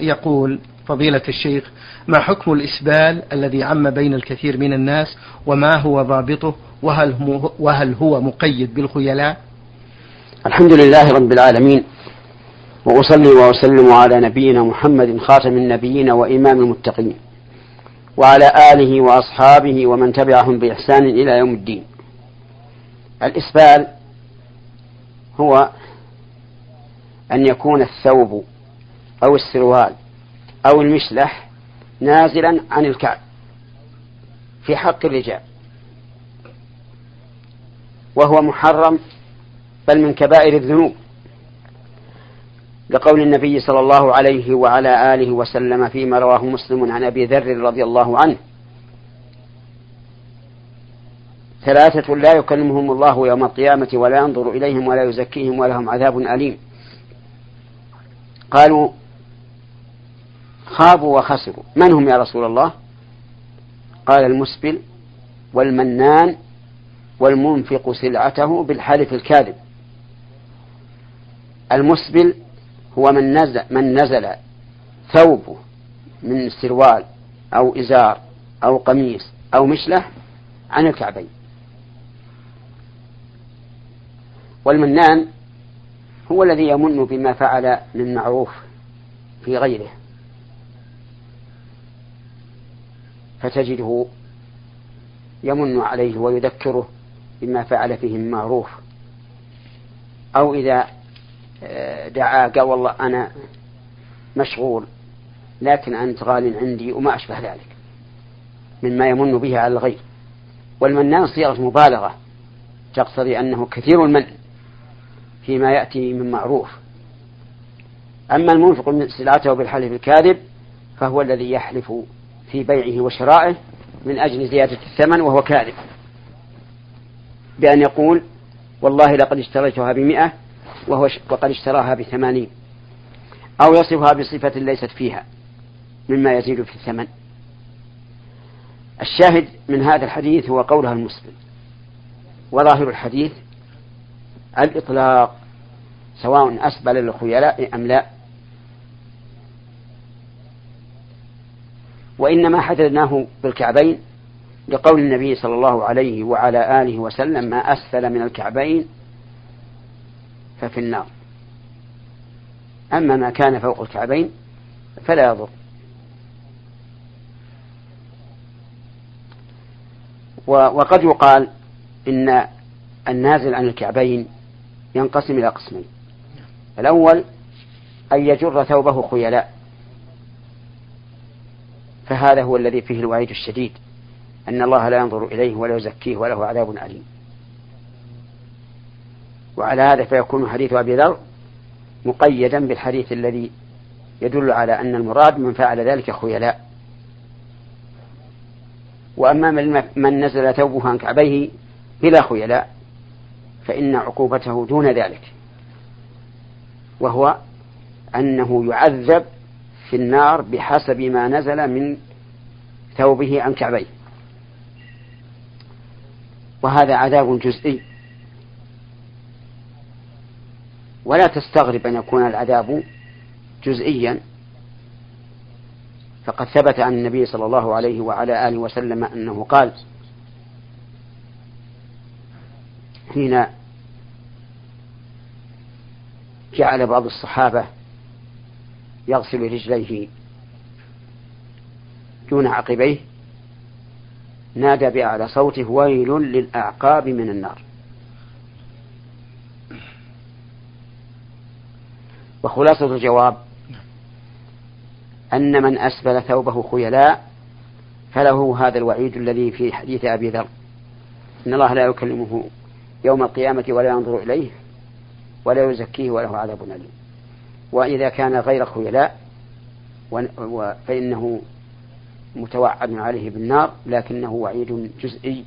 يقول فضيلة الشيخ ما حكم الإسبال الذي عم بين الكثير من الناس وما هو ضابطه وهل, وهل هو مقيد بالخيلاء؟ الحمد لله رب العالمين وأصلي وأسلم على نبينا محمد خاتم النبيين وإمام المتقين وعلى آله وأصحابه ومن تبعهم بإحسان إلى يوم الدين. الإسبال هو أن يكون الثوب أو السروال أو المشلح نازلا عن الكعب في حق الرجال. وهو محرم بل من كبائر الذنوب. لقول النبي صلى الله عليه وعلى آله وسلم فيما رواه مسلم عن أبي ذر رضي الله عنه. ثلاثة لا يكلمهم الله يوم القيامة ولا ينظر إليهم ولا يزكيهم ولهم عذاب أليم. قالوا خابوا وخسروا. من هم يا رسول الله؟ قال المسبل والمنان والمنفق سلعته بالحلف الكاذب. المسبل هو من نزل, من نزل ثوبه من سروال أو إزار أو قميص أو مشلح عن الكعبين. والمنان هو الذي يمن بما فعل من معروف في غيره. فتجده يمن عليه ويذكره بما فعل فيه من معروف أو إذا آه، دعا قال والله أنا مشغول لكن أنت غال عندي وما أشبه ذلك مما يمن به على الغير والمنان صيغة مبالغة تقتضي أنه كثير المن فيما يأتي من معروف. أما المنفق من سلعته بالحلف الكاذب فهو الذي يحلف في بيعه وشرائه من أجل زيادة الثمن وهو كاذب. بأن يقول والله لقد اشتريتها بمئة وهو وقد اشتراها بثمانين. أو يصفها بصفة ليست فيها مما يزيد في الثمن. الشاهد من هذا الحديث هو قولها المسلم. وظاهر الحديث الإطلاق سواء أسبل للخيلاء أم لا وإنما حددناه بالكعبين لقول النبي صلى الله عليه وعلى آله وسلم ما أسفل من الكعبين ففي النار. أما ما كان فوق الكعبين فلا يضر. وقد يقال إن النازل عن الكعبين ينقسم إلى قسمين. الأول أن يجر ثوبه خيلاء. فهذا هو الذي فيه الوعيد الشديد أن الله لا ينظر إليه ولا يزكيه وله عذاب أليم. وعلى هذا فيكون حديث أبي ذر مقيدا بالحديث الذي يدل على أن المراد من فعل ذلك خيلاء. وأما من نزل ثوبه عن كعبيه بلا خيلاء فإن عقوبته دون ذلك. وهو أنه يعذب في النار بحسب ما نزل من ثوبه عن كعبيه. وهذا عذاب جزئي. ولا تستغرب أن يكون العذاب جزئيا. فقد ثبت عن النبي صلى الله عليه وعلى آله وسلم أنه قال حين جعل بعض الصحابة يغسل رجليه دون عقبيه. نادى بأعلى صوته ويل للأعقاب من النار. وخلاصة الجواب أن من أسبل ثوبه خيلاء فله هذا الوعيد الذي في حديث أبي ذر. إن الله لا يكلمه يوم القيامة ولا ينظر إليه ولا يزكيه وله عذاب أليم. وإذا كان غير خيلاء فإنه متوعد عليه بالنار لكنه وعيد جزئي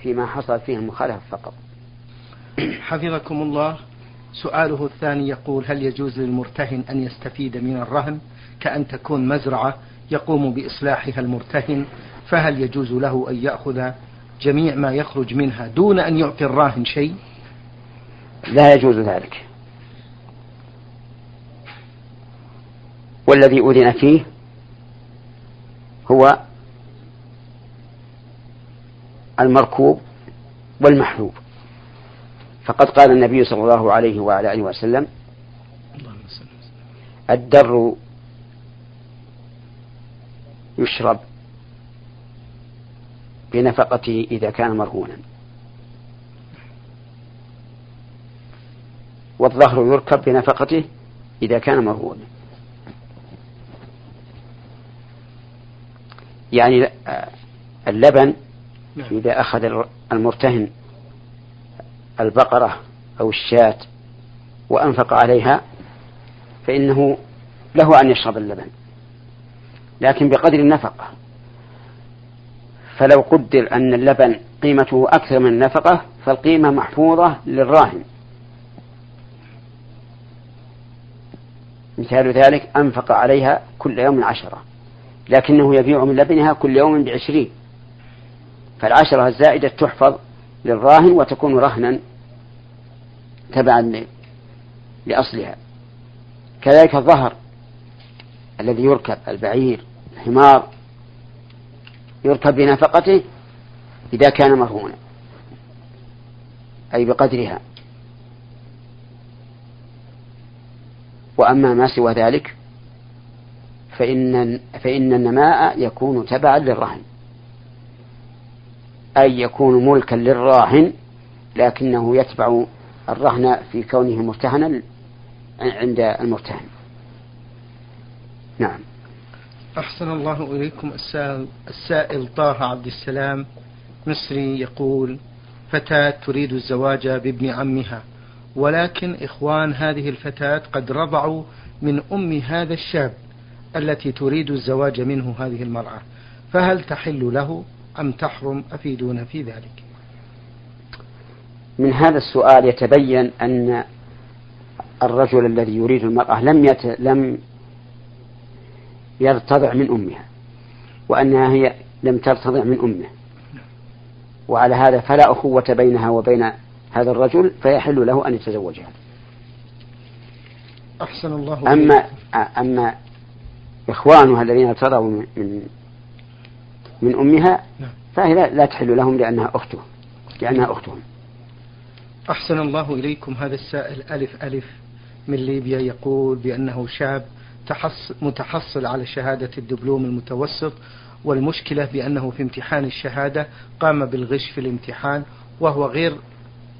فيما حصل فيه المخالفة فقط. حفظكم الله. سؤاله الثاني يقول هل يجوز للمرتهن أن يستفيد من الرهن كأن تكون مزرعة يقوم بإصلاحها المرتهن؟ فهل يجوز له أن يأخذ جميع ما يخرج منها دون أن يعطي الراهن شيء؟ لا يجوز ذلك. والذي أذن فيه هو المركوب والمحلوب فقد قال النبي صلى الله عليه وعلى آله وسلم الدر يشرب بنفقته إذا كان مرهونا والظهر يركب بنفقته إذا كان مرهونا. يعني اللبن نعم. إذا أخذ المرتهن البقرة أو الشاة وأنفق عليها فإنه له أن يشرب اللبن. لكن بقدر النفقة. فلو قدر أن اللبن قيمته أكثر من النفقة فالقيمة محفوظة للراهن. مثال ذلك أنفق عليها كل يوم عشرة. لكنه يبيع من لبنها كل يوم بعشرين. فالعشرة الزائدة تحفظ للراهن وتكون رهنا تبعا لأصلها. كذلك الظهر الذي يركب البعير الحمار يركب بنفقته إذا كان مرهونا أي بقدرها. وأما ما سوى ذلك فإن فإن النماء يكون تبعا للرهن أي يكون ملكا للراهن لكنه يتبع الرهن في كونه مرتهنا عند المرتهن. نعم. أحسن الله إليكم. السائل, السائل طه عبد السلام مصري يقول فتاة تريد الزواج بابن عمها ولكن إخوان هذه الفتاة قد رضعوا من أم هذا الشاب التي تريد الزواج منه هذه المرأة فهل تحل له أم تحرم؟ أفيدون في ذلك. من هذا السؤال يتبين أن الرجل الذي يريد المرأة لم يت... لم يرتضع من أمها وأنها هي لم ترتضع من أمه. وعلى هذا فلا أخوة بينها وبين هذا الرجل فيحل له أن يتزوجها. أحسن الله أما أما إخوانها الذين ارتضعوا من من أمها نعم. فهي لا تحل لهم لأنها أخته لأنها أختهم أحسن الله إليكم هذا السائل ألف ألف من ليبيا يقول بأنه شاب متحصل على شهادة الدبلوم المتوسط والمشكلة بأنه في امتحان الشهادة قام بالغش في الامتحان وهو غير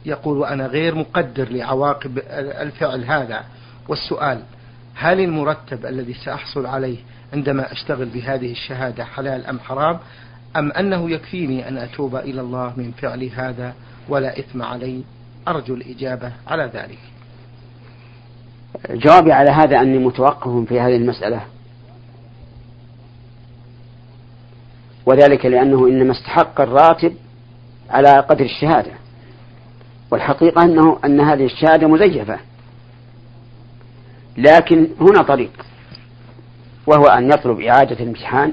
يقول وأنا غير مقدر لعواقب الفعل هذا والسؤال هل المرتب الذي سأحصل عليه عندما أشتغل بهذه الشهادة حلال أم حرام؟ أم أنه يكفيني أن أتوب إلى الله من فعل هذا ولا إثم علي؟ أرجو الإجابة على ذلك. جوابي على هذا أني متوقف في هذه المسألة. وذلك لأنه إنما استحق الراتب على قدر الشهادة. والحقيقة أنه أن هذه الشهادة مزيفة. لكن هنا طريق وهو أن يطلب إعادة الامتحان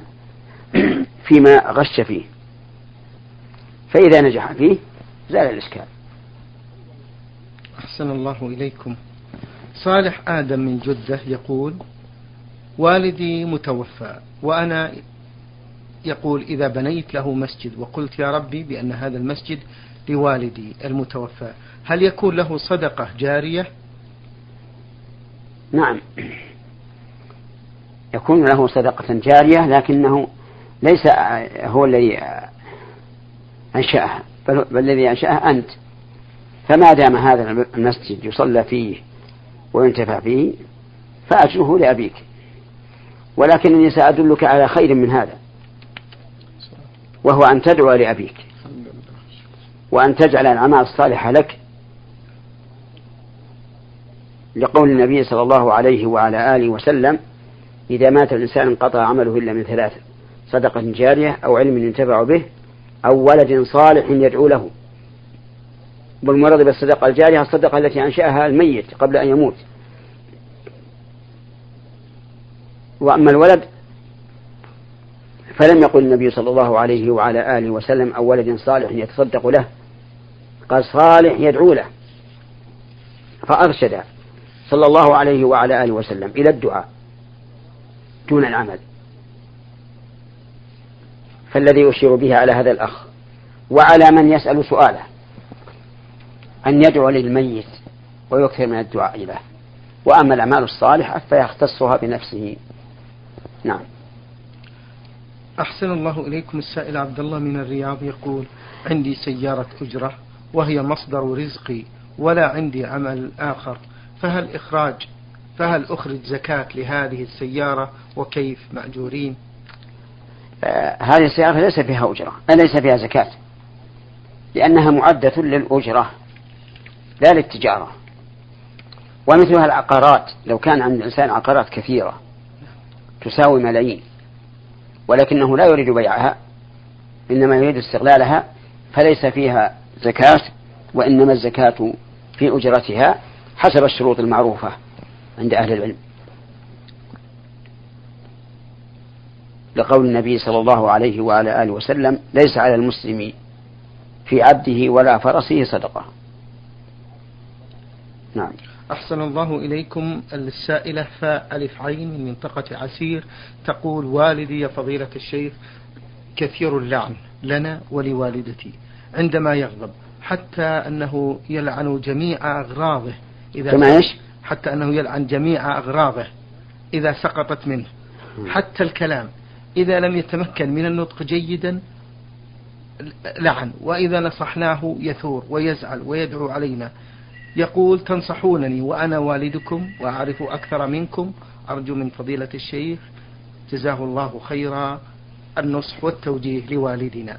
فيما غش فيه. فإذا نجح فيه زال الإشكال. أحسن الله إليكم. صالح آدم من جدة يقول والدي متوفى وأنا يقول إذا بنيت له مسجد وقلت يا ربي بأن هذا المسجد لوالدي المتوفى هل يكون له صدقة جارية؟ نعم. يكون له صدقة جارية لكنه ليس هو الذي أنشأها بل, بل الذي أنشأها أنت. فما دام هذا المسجد يصلى فيه وينتفع فيه فأجره لأبيك. ولكنني سأدلك على خير من هذا وهو أن تدعو لأبيك وأن تجعل الأعمال الصالحة لك لقول النبي صلى الله عليه وعلى آله وسلم إذا مات الإنسان انقطع عمله إلا من ثلاثة صدقة جارية أو علم ينتفع به أو ولد صالح يدعو له. والمرض بالصدقة الجارية الصدقة التي أنشأها الميت قبل أن يموت. وأما الولد فلم يقل النبي صلى الله عليه وعلى آله وسلم أو ولد صالح يتصدق له قال صالح يدعو له فأرشد. صلى الله عليه وعلى آله وسلم إلى الدعاء دون العمل. فالذي أشير به على هذا الأخ وعلى من يسأل سؤاله أن يدعو للميت ويكثر من الدعاء له وأما الأعمال الصالحة فيختصها بنفسه. نعم. أحسن الله إليكم السائل عبد الله من الرياض يقول عندي سيارة أجرة وهي مصدر رزقي ولا عندي عمل آخر. فهل إخراج فهل أخرج زكاة لهذه السيارة وكيف مأجورين؟ آه هذه السيارة ليس فيها أجرة ليس فيها زكاة لأنها معدة للأجرة لا للتجارة. ومثلها العقارات لو كان عند الإنسان عقارات كثيرة تساوي ملايين ولكنه لا يريد بيعها إنما يريد استغلالها فليس فيها زكاة وإنما الزكاة في أجرتها حسب الشروط المعروفة عند أهل العلم. لقول النبي صلى الله عليه وعلى آله وسلم ليس على المسلم في عبده ولا فرسه صدقة. نعم. أحسن الله إليكم السائلة فاء ألف عين من منطقة عسير تقول والدي يا فضيلة الشيخ كثير اللعن لنا ولوالدتي عندما يغضب حتى أنه يلعن جميع أغراضه. إذا كما إيش؟ حتى أنه يلعن جميع أغراضه إذا سقطت منه. حتى الكلام. إذا لم يتمكن من النطق جيدا لعن. وإذا نصحناه يثور ويزعل ويدعو علينا. يقول تنصحونني وأنا والدكم وأعرف أكثر منكم. أرجو من فضيلة الشيخ جزاه الله خيرا النصح والتوجيه لوالدنا.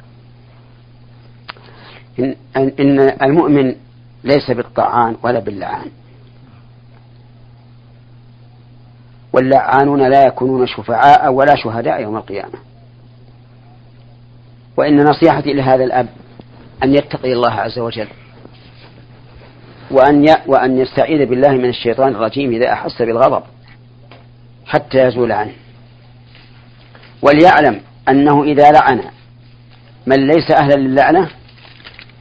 إن, إن المؤمن ليس بالطعان ولا باللعان. واللعانون لا يكونون شفعاء ولا شهداء يوم القيامة. وإن نصيحتي لهذا الأب أن يتقي الله عز وجل وأن وأن يستعيذ بالله من الشيطان الرجيم إذا أحس بالغضب حتى يزول عنه. وليعلم أنه إذا لعن من ليس أهلا للعنة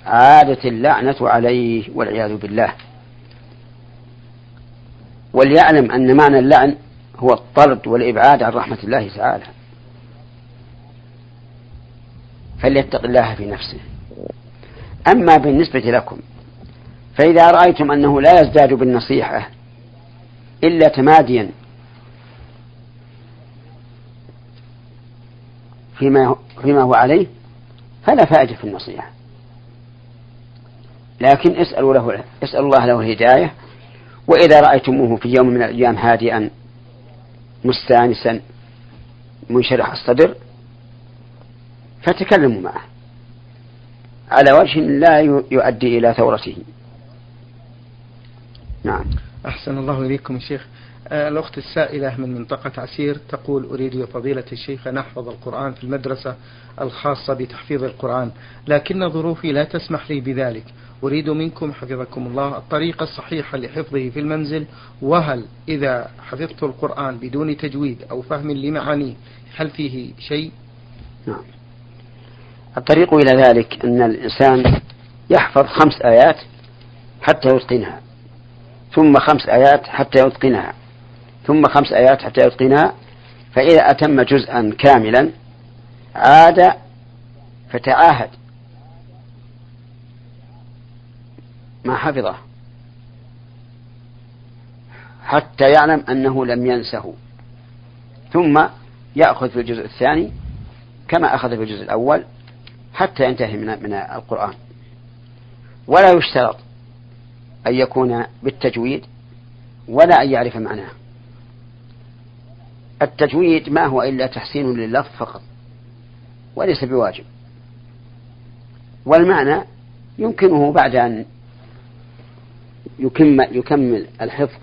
عادت اللعنة عليه والعياذ بالله. وليعلم أن معنى اللعن هو الطرد والإبعاد عن رحمة الله تعالى. فليتق الله في نفسه. أما بالنسبة لكم فإذا رأيتم أنه لا يزداد بالنصيحة إلا تماديا فيما فيما هو عليه فلا فائدة في النصيحة. لكن اسألوا له اسألوا الله له الهداية وإذا رأيتموه في يوم من الأيام هادئا مستانسا منشرح الصدر فتكلموا معه. على وجه لا يؤدي إلى ثورته. نعم. أحسن الله إليكم شيخ. آه، الأخت السائلة من منطقة عسير تقول أريد يا فضيلة الشيخ أن أحفظ القرآن في المدرسة الخاصة بتحفيظ القرآن لكن ظروفي لا تسمح لي بذلك. أريد منكم حفظكم الله الطريقة الصحيحة لحفظه في المنزل وهل إذا حفظت القرآن بدون تجويد أو فهم لمعانيه هل فيه شيء؟ نعم الطريق إلى ذلك أن الإنسان يحفظ خمس آيات حتى يتقنها ثم خمس آيات حتى يتقنها ثم خمس آيات حتى يتقنها فإذا أتم جزءا كاملا عاد فتعاهد ما حفظه. حتى يعلم أنه لم ينسه. ثم يأخذ في الجزء الثاني كما أخذ في الجزء الأول حتى ينتهي من من القرآن. ولا يشترط أن يكون بالتجويد ولا أن يعرف معناه. التجويد ما هو إلا تحسين لللفظ فقط وليس بواجب. والمعنى يمكنه بعد أن يكمل, يكمل الحفظ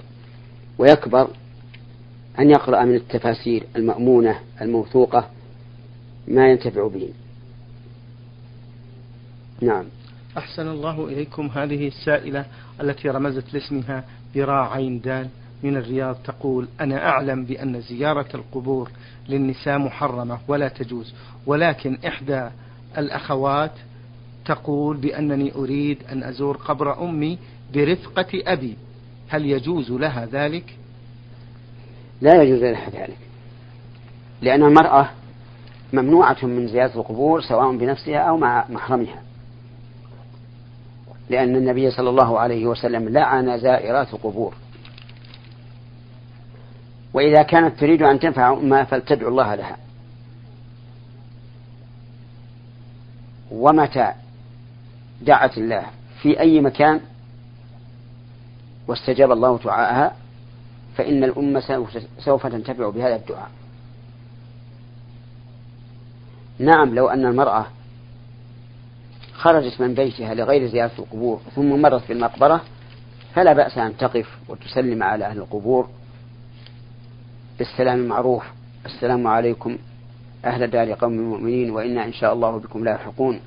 ويكبر أن يقرأ من التفاسير المأمونة الموثوقة ما ينتفع به. نعم. أحسن الله إليكم هذه السائلة التي رمزت لاسمها ذراع عين دال من الرياض تقول أنا أعلم بأن زيارة القبور للنساء محرمة ولا تجوز ولكن إحدى الأخوات تقول بأنني أريد أن أزور قبر أمي برفقة أبي. هل يجوز لها ذلك؟ لا يجوز لها ذلك. لأن المرأة ممنوعة من زيارة القبور سواء بنفسها أو مع محرمها. لأن النبي صلى الله عليه وسلم لعن زائرات القبور. وإذا كانت تريد أن تنفع أمها فلتدعو الله لها. ومتى دعت الله؟ في أي مكان؟ واستجاب الله دعاءها فإن الأمة سوف تنتفع بهذا الدعاء. نعم لو أن المرأة خرجت من بيتها لغير زيارة القبور ثم مرت في المقبرة فلا بأس أن تقف وتسلم على أهل القبور. بالسلام المعروف السلام عليكم أهل دار قوم المؤمنين وإنا إن شاء الله بكم لاحقون.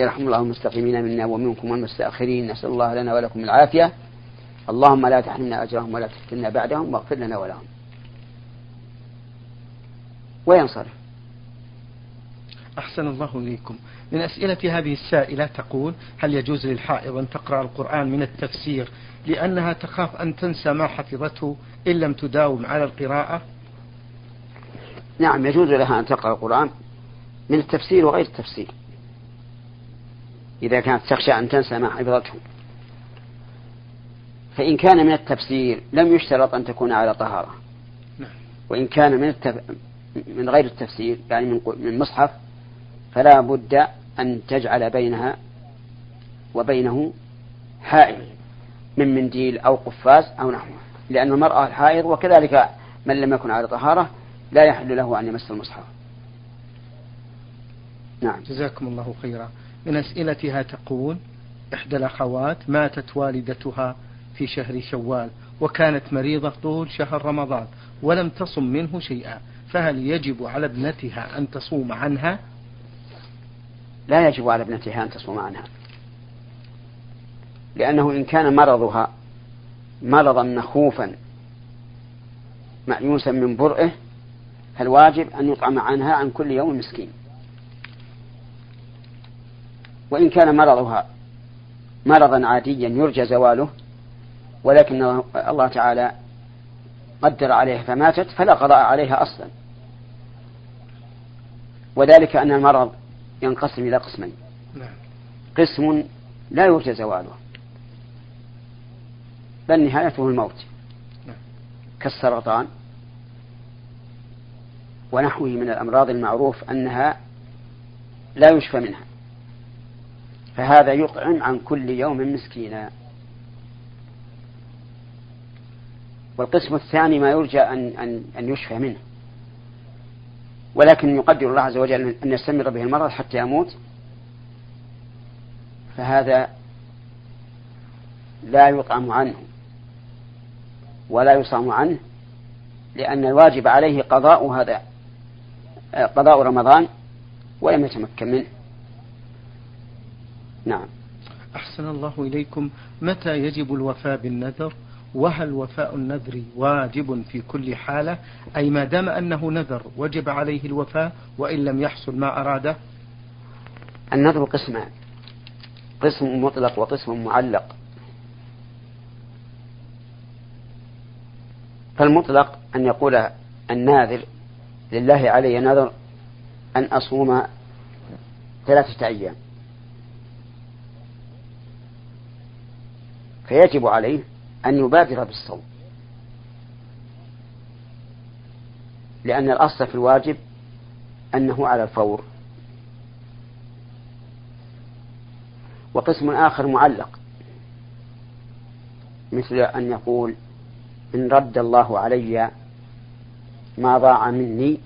يرحم الله المستقيمين منا ومنكم والمستأخرين. نسأل الله لنا ولكم العافية. اللهم لا تحرمنا أجرهم ولا تفتنا بعدهم واغفر لنا ولهم. وينصرف أحسن الله إليكم. من أسئلة هذه السائلة تقول هل يجوز للحائض أن تقرأ القرآن من التفسير لأنها تخاف أن تنسى ما حفظته إن لم تداوم على القراءة؟ نعم يجوز لها أن تقرأ القرآن من التفسير وغير التفسير. إذا كانت تخشى أن تنسى ما حفظته فإن كان من التفسير لم يشترط أن تكون على طهارة. نعم. وإن كان من التف... من غير التفسير يعني من من مصحف فلا بد أن تجعل بينها وبينه حائل من منديل أو قفاز أو نحوه. لأن المرأة الحائض وكذلك من لم يكن على طهارة لا يحل له أن يمس المصحف. نعم. جزاكم الله خيرا. من أسئلتها تقول إحدى الأخوات ماتت والدتها في شهر شوال وكانت مريضة طول شهر رمضان ولم تصم منه شيئا فهل يجب على ابنتها أن تصوم عنها؟ لا يجب على ابنتها أن تصوم عنها. لأنه إن كان مرضها مرضا مخوفا مأيوسا من برئه فالواجب أن يطعم عنها عن كل يوم مسكين. وإن كان مرضها مرضا عاديا يرجى زواله ولكن الله تعالى قدر عليها فماتت فلا قضاء عليها أصلا وذلك أن المرض ينقسم إلى قسمين نعم. قسم لا يرجى زواله بل نهايته الموت نعم. كالسرطان ونحوه من الأمراض المعروف أنها لا يشفى منها فهذا يطعم عن كل يوم مسكينا. والقسم الثاني ما يرجى أن, أن, أن يشفى منه. ولكن يقدر الله عز وجل أن يستمر به المرض حتى يموت. فهذا لا يطعم عنه ولا يصام عنه لأن الواجب عليه قضاء هذا قضاء رمضان ولم يتمكن منه. نعم. أحسن الله إليكم. متى يجب الوفاء بالنذر؟ وهل وفاء النذر واجب في كل حالة؟ أي ما دام أنه نذر وجب عليه الوفاء وإن لم يحصل ما أراده؟ النذر قسمان قسم مطلق وقسم معلق. فالمطلق أن يقول الناذر لله علي نذر أن أصوم ثلاثة أيام. فيجب عليه أن يبادر بالصوم. لأن الأصل في الواجب أنه على الفور. وقسم آخر معلق مثل أن يقول إن رد الله علي ما ضاع مني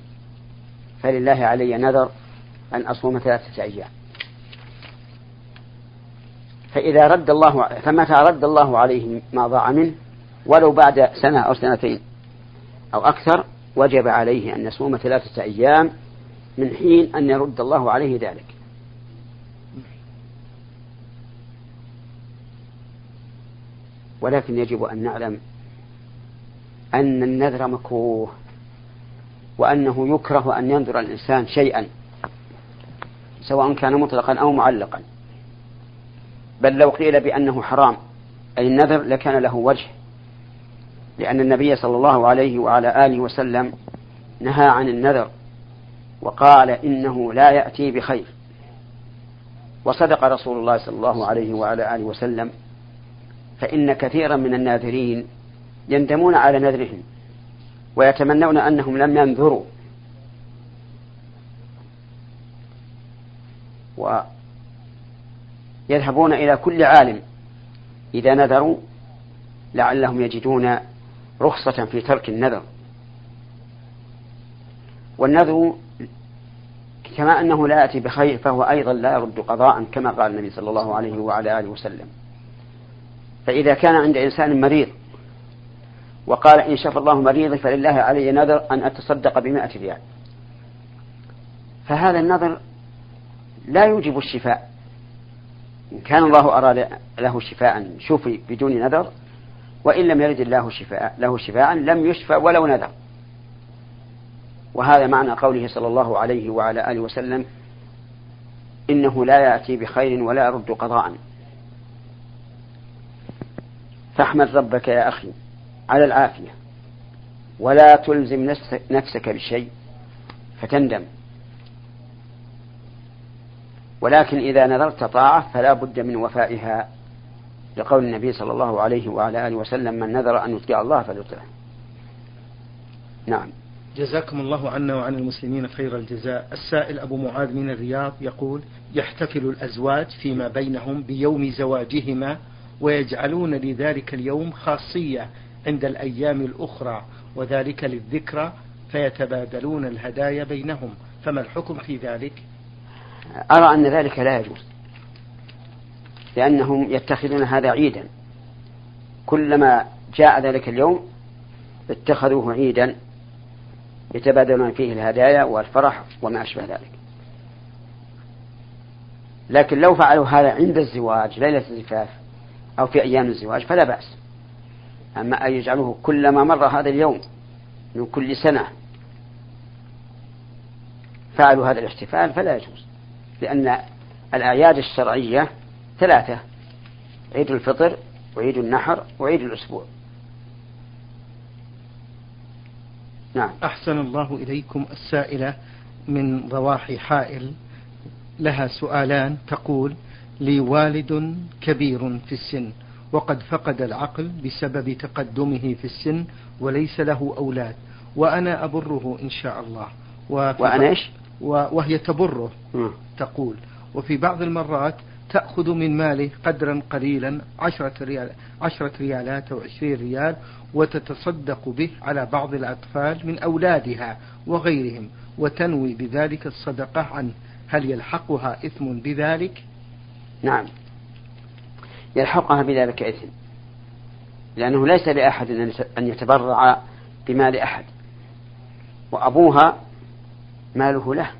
فلله علي نذر أن أصوم ثلاثة أيام. فإذا رد الله فمتى رد الله عليه ما ضاع منه؟ ولو بعد سنة أو سنتين أو أكثر وجب عليه أن يصوم ثلاثة أيام من حين أن يرد الله عليه ذلك. ولكن يجب أن نعلم أن النذر مكروه وأنه يكره أن ينذر الإنسان شيئا سواء كان مطلقا أو معلقا. بل لو قيل بأنه حرام أي النذر لكان له وجه لأن النبي صلى الله عليه وعلى آله وسلم نهى عن النذر وقال إنه لا يأتي بخير. وصدق رسول الله صلى الله عليه وعلى آله وسلم فإن كثيرا من الناذرين يندمون على نذرهم ويتمنون أنهم لم ينذروا. ويذهبون إلى كل عالم إذا نذروا لعلهم يجدون رخصة في ترك النذر. والنذر كما أنه لا يأتي بخير فهو أيضا لا يرد قضاء كما قال النبي صلى الله عليه وعلى آله وسلم. فإذا كان عند إنسان مريض وقال إن شفى الله مريضي فلله علي نذر أن أتصدق بمائة ريال. فهذا النذر لا يوجب الشفاء. إن كان الله أراد له شفاء شفي بدون نذر وإن لم يرد الله شفاء له شفاء لم يشفى ولو نذر. وهذا معنى قوله صلى الله عليه وعلى آله وسلم إنه لا يأتي بخير ولا يرد قضاء. فاحمد ربك يا أخي على العافية ولا تلزم نفسك بشيء فتندم. ولكن إذا نذرت طاعة فلا بد من وفائها. لقول النبي صلى الله عليه وعلى آله وسلم من نذر أن يطيع الله فليطعه. نعم. جزاكم الله عنا وعن المسلمين خير الجزاء. السائل أبو معاذ من الرياض يقول يحتفل الأزواج فيما بينهم بيوم زواجهما ويجعلون لذلك اليوم خاصية عند الأيام الأخرى وذلك للذكرى فيتبادلون الهدايا بينهم. فما الحكم في ذلك؟ أرى أن ذلك لا يجوز لأنهم يتخذون هذا عيدا. كلما جاء ذلك اليوم اتخذوه عيدا يتبادلون فيه الهدايا والفرح وما أشبه ذلك. لكن لو فعلوا هذا عند الزواج ليلة الزفاف أو في أيام الزواج فلا بأس. أما أن يجعلوه كلما مر هذا اليوم من كل سنة فعلوا هذا الاحتفال فلا يجوز. لأن الأعياد الشرعية ثلاثة عيد الفطر وعيد النحر وعيد الأسبوع. نعم. أحسن الله إليكم السائلة من ضواحي حائل. لها سؤالان. تقول لي والد كبير في السن وقد فقد العقل بسبب تقدمه في السن وليس له أولاد وأنا أبره إن شاء الله. وأنا إيش؟ وهي تبره. تقول. وفي بعض المرات تأخذ من ماله قدرا قليلا عشرة, ريال عشرة ريالات أو عشرين ريال وتتصدق به على بعض الأطفال من أولادها وغيرهم وتنوي بذلك الصدقة عنه. هل يلحقها إثم بذلك؟ نعم. يلحقها بذلك إثم. لأنه ليس لأحد أن يتبرع بمال أحد. وأبوها ماله له.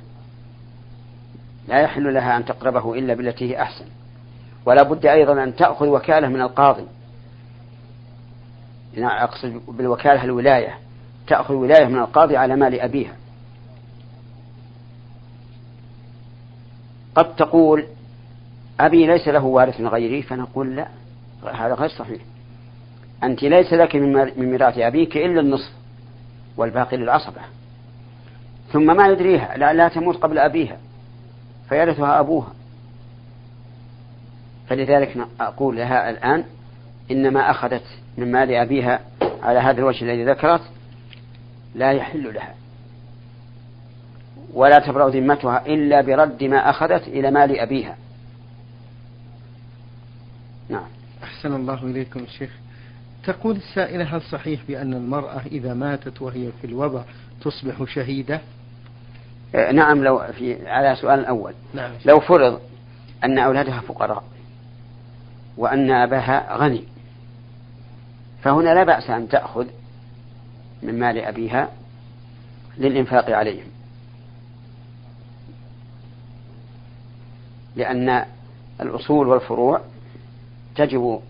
لا يحل لها أن تقربه إلا بالتي هي أحسن. ولا بد أيضا أن تأخذ وكالة من القاضي. أقصد بالوكالة الولاية تأخذ ولاية من القاضي على مال أبيها. قد تقول أبي ليس له وارث غيري فنقول لا هذا غير صحيح. أنت ليس لك من ميراث أبيك إلا النصف والباقي للعصبة. ثم ما يدريها لا, لا تموت قبل أبيها. فيرثها أبوها. فلذلك أقول لها الآن إنما أخذت من مال أبيها على هذا الوجه الذي ذكرت لا يحل لها. ولا تبرأ ذمتها إلا برد ما أخذت إلى مال أبيها. نعم. أحسن الله إليكم الشيخ. تقول السائلة هل صحيح بأن المرأة إذا ماتت وهي في الوضع تصبح شهيدة؟ نعم لو في على سؤال الأول نعم. لو فرض أن أولادها فقراء وأن أباها غني فهنا لا بأس أن تأخذ من مال أبيها للإنفاق عليهم لأن الأصول والفروع تجب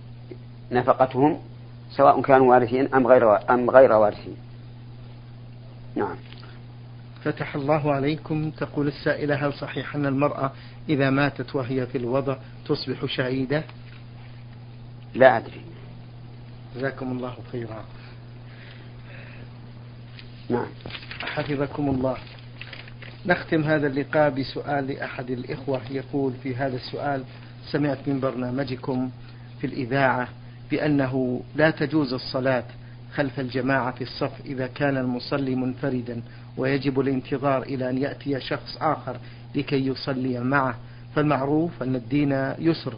نفقتهم سواء كانوا وارثين أم غير أم غير وارثين. نعم. فتح الله عليكم تقول السائلة هل صحيح أن المرأة إذا ماتت وهي في الوضع تصبح شهيدة؟ لا أدري. جزاكم الله خيرا. نعم. حفظكم الله نختم هذا اللقاء بسؤال لأحد الإخوة يقول في هذا السؤال سمعت من برنامجكم في الإذاعة بأنه لا تجوز الصلاة خلف الجماعة في الصف إذا كان المصلي منفردا ويجب الانتظار إلى أن يأتي شخص آخر لكي يصلي معه. فالمعروف أن الدين يسر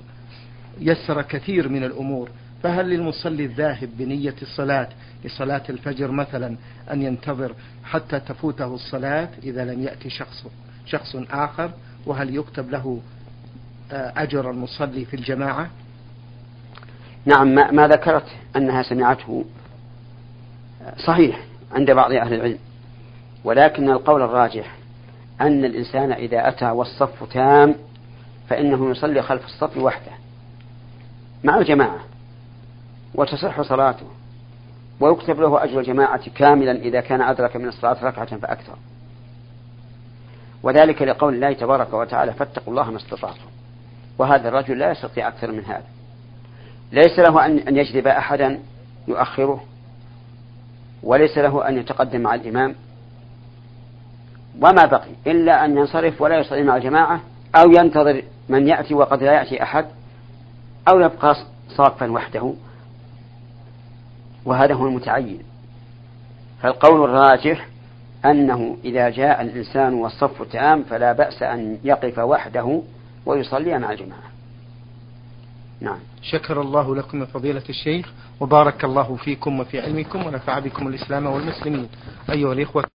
يسر كثير من الأمور. فهل للمصلي الذاهب بنية الصلاة لصلاة الفجر مثلا أن ينتظر حتى تفوته الصلاة إذا لم يأتي شخص شخص آخر؟ وهل يكتب له آه، أجر المصلي في الجماعة؟ نعم ما, ما ذكرت أنها سمعته. صحيح عند بعض أهل العلم ولكن القول الراجح أن الإنسان إذا أتى والصف تام فإنه يصلي خلف الصف وحده مع الجماعة وتصح صلاته ويكتب له أجر الجماعة كاملا إذا كان أدرك من الصلاة ركعة فأكثر. وذلك لقول الله تبارك وتعالى فاتقوا الله ما استطعتم. وهذا الرجل لا يستطيع أكثر من هذا. ليس له أن يجذب أحدا يؤخره. وليس له أن يتقدم مع الإمام. وما بقي إلا أن ينصرف ولا يصلي مع الجماعة أو ينتظر من يأتي وقد لا يأتي أحد أو يبقى صافا وحده. وهذا هو المتعين. فالقول الراجح أنه إذا جاء الإنسان والصف تام فلا بأس أن يقف وحده ويصلي مع الجماعة. نعم. شكر الله لكم فضيلة الشيخ وبارك الله فيكم وفي علمكم ونفع بكم الإسلام والمسلمين. أيها الإخوة